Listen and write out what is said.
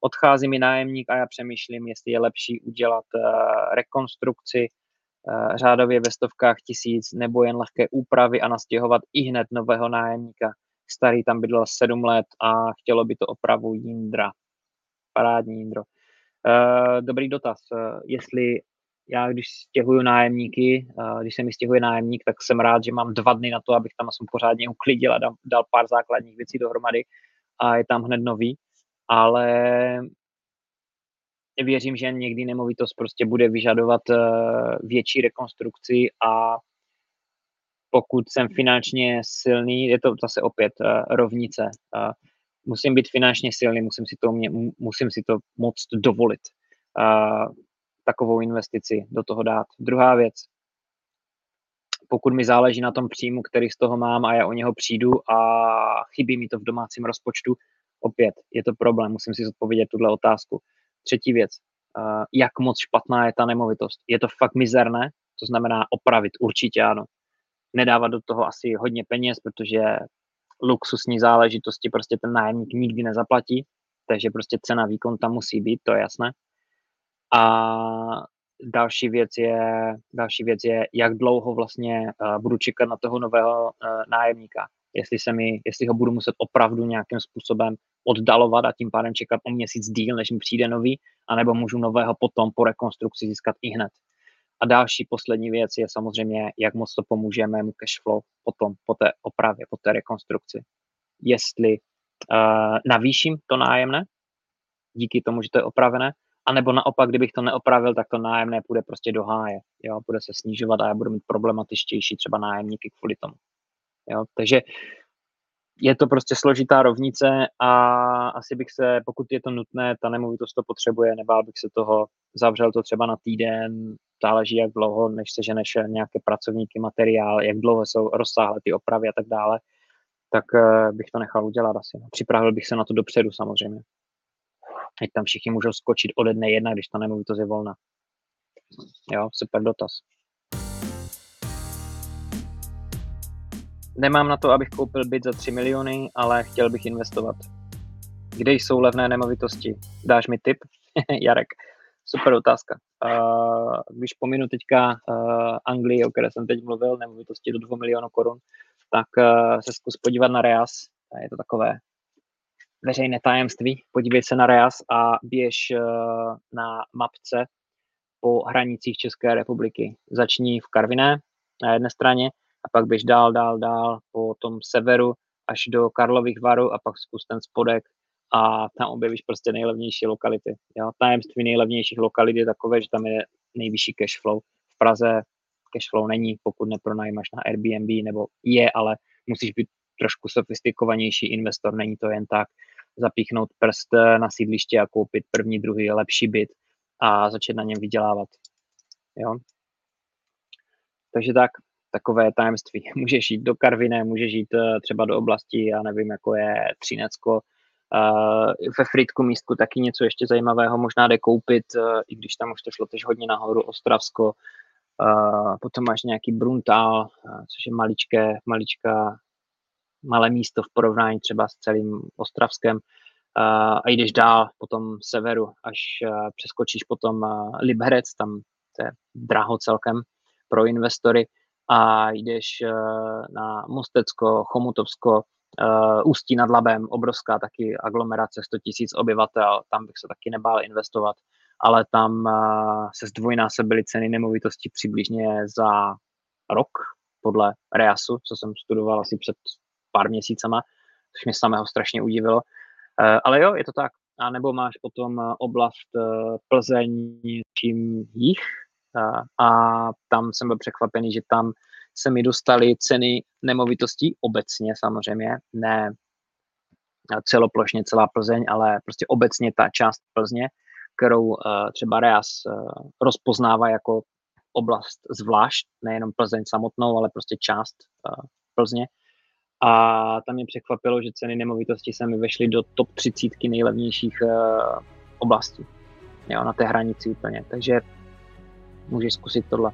odchází mi nájemník a já přemýšlím, jestli je lepší udělat rekonstrukci řádově ve stovkách tisíc nebo jen lehké úpravy a nastěhovat i hned nového nájemníka. Starý tam bydlel sedm let a chtělo by to opravu Jindra. Parádní Jindro. Dobrý dotaz. Jestli já když stěhuju nájemníky, když se mi stěhuje nájemník, tak jsem rád, že mám dva dny na to, abych tam aspoň pořádně uklidil a dal, dal pár základních věcí dohromady a je tam hned nový, ale věřím, že někdy nemovitost prostě bude vyžadovat eh, větší rekonstrukci a pokud jsem finančně silný, je to zase opět uh, rovnice. Uh, musím být finančně silný, musím si to, mě, musím si to moct dovolit. Takovou investici do toho dát. Druhá věc, pokud mi záleží na tom příjmu, který z toho mám a já o něho přijdu a chybí mi to v domácím rozpočtu, opět je to problém, musím si zodpovědět tuhle otázku. Třetí věc, jak moc špatná je ta nemovitost. Je to fakt mizerné, to znamená opravit, určitě ano. Nedávat do toho asi hodně peněz, protože luxusní záležitosti prostě ten nájemník nikdy nezaplatí, takže prostě cena výkon tam musí být, to je jasné. A další věc je, další věc je jak dlouho vlastně uh, budu čekat na toho nového uh, nájemníka. Jestli, se mi, jestli ho budu muset opravdu nějakým způsobem oddalovat a tím pádem čekat o měsíc díl, než mi přijde nový, anebo můžu nového potom po rekonstrukci získat i hned. A další poslední věc je samozřejmě, jak moc to pomůže mému cashflow potom, po té opravě, po té rekonstrukci. Jestli uh, navýším to nájemné, díky tomu, že to je opravené, a nebo naopak, kdybych to neopravil, tak to nájemné půjde prostě do háje. Jo? Bude se snižovat a já budu mít problematičtější třeba nájemníky kvůli tomu. Jo? Takže je to prostě složitá rovnice a asi bych se, pokud je to nutné, ta nemovitost to potřebuje, nebál bych se toho, zavřel to třeba na týden, záleží jak dlouho, než se ženeš nějaké pracovníky, materiál, jak dlouho jsou rozsáhlé ty opravy a tak dále, tak eh, bych to nechal udělat asi. No. Připravil bych se na to dopředu samozřejmě. Ať tam všichni můžou skočit ode dne jedna, když ta nemovitost je volná. Jo, super dotaz. Nemám na to, abych koupil byt za 3 miliony, ale chtěl bych investovat. Kde jsou levné nemovitosti? Dáš mi tip? Jarek, super otázka. Uh, když pominu teďka uh, Anglii, o které jsem teď mluvil, nemovitosti do 2 milionů korun, tak uh, se zkus podívat na Reas. Je to takové veřejné tajemství. Podívej se na Reas a běž uh, na mapce po hranicích České republiky. Začni v Karviné na jedné straně a pak běž dál, dál, dál po tom severu až do Karlových varů a pak zkus ten spodek a tam objevíš prostě nejlevnější lokality. Jo? Tajemství nejlevnějších lokalit je takové, že tam je nejvyšší cash flow. V Praze cash flow není, pokud nepronajímáš na Airbnb, nebo je, ale musíš být trošku sofistikovanější investor, není to jen tak zapíchnout prst na sídliště a koupit první, druhý lepší byt a začít na něm vydělávat. Jo? Takže tak, takové tajemství. Můžeš jít do Karviné, můžeš jít eh, třeba do oblasti, já nevím, jako je Třinecko, Uh, ve Fritku místku taky něco ještě zajímavého možná jde koupit, uh, i když tam už to šlo tež hodně nahoru, Ostravsko, potom máš nějaký Bruntal, což je maličké, maličká, malé místo v porovnání třeba s celým Ostravskem. A jdeš dál po tom severu, až přeskočíš potom Liberec, tam to je draho celkem pro investory a jdeš na Mostecko, Chomutovsko, uh, Ústí nad Labem, obrovská taky aglomerace, 100 tisíc obyvatel, tam bych se taky nebál investovat, ale tam uh, se zdvojnásobily ceny nemovitostí přibližně za rok, podle Reasu, co jsem studoval asi před pár měsícama, což mě samého strašně udivilo. Ale jo, je to tak. A nebo máš potom oblast Plzeň čím jich, a tam jsem byl překvapený, že tam se mi dostaly ceny nemovitostí obecně samozřejmě, ne celoplošně celá Plzeň, ale prostě obecně ta část Plzně, kterou uh, třeba Reas uh, rozpoznává jako oblast zvlášť, nejenom Plzeň samotnou, ale prostě část uh, Plzně. A tam mě překvapilo, že ceny nemovitosti se mi vešly do top 30 nejlevnějších oblastí. Jo, na té hranici úplně. Takže můžeš zkusit tohle.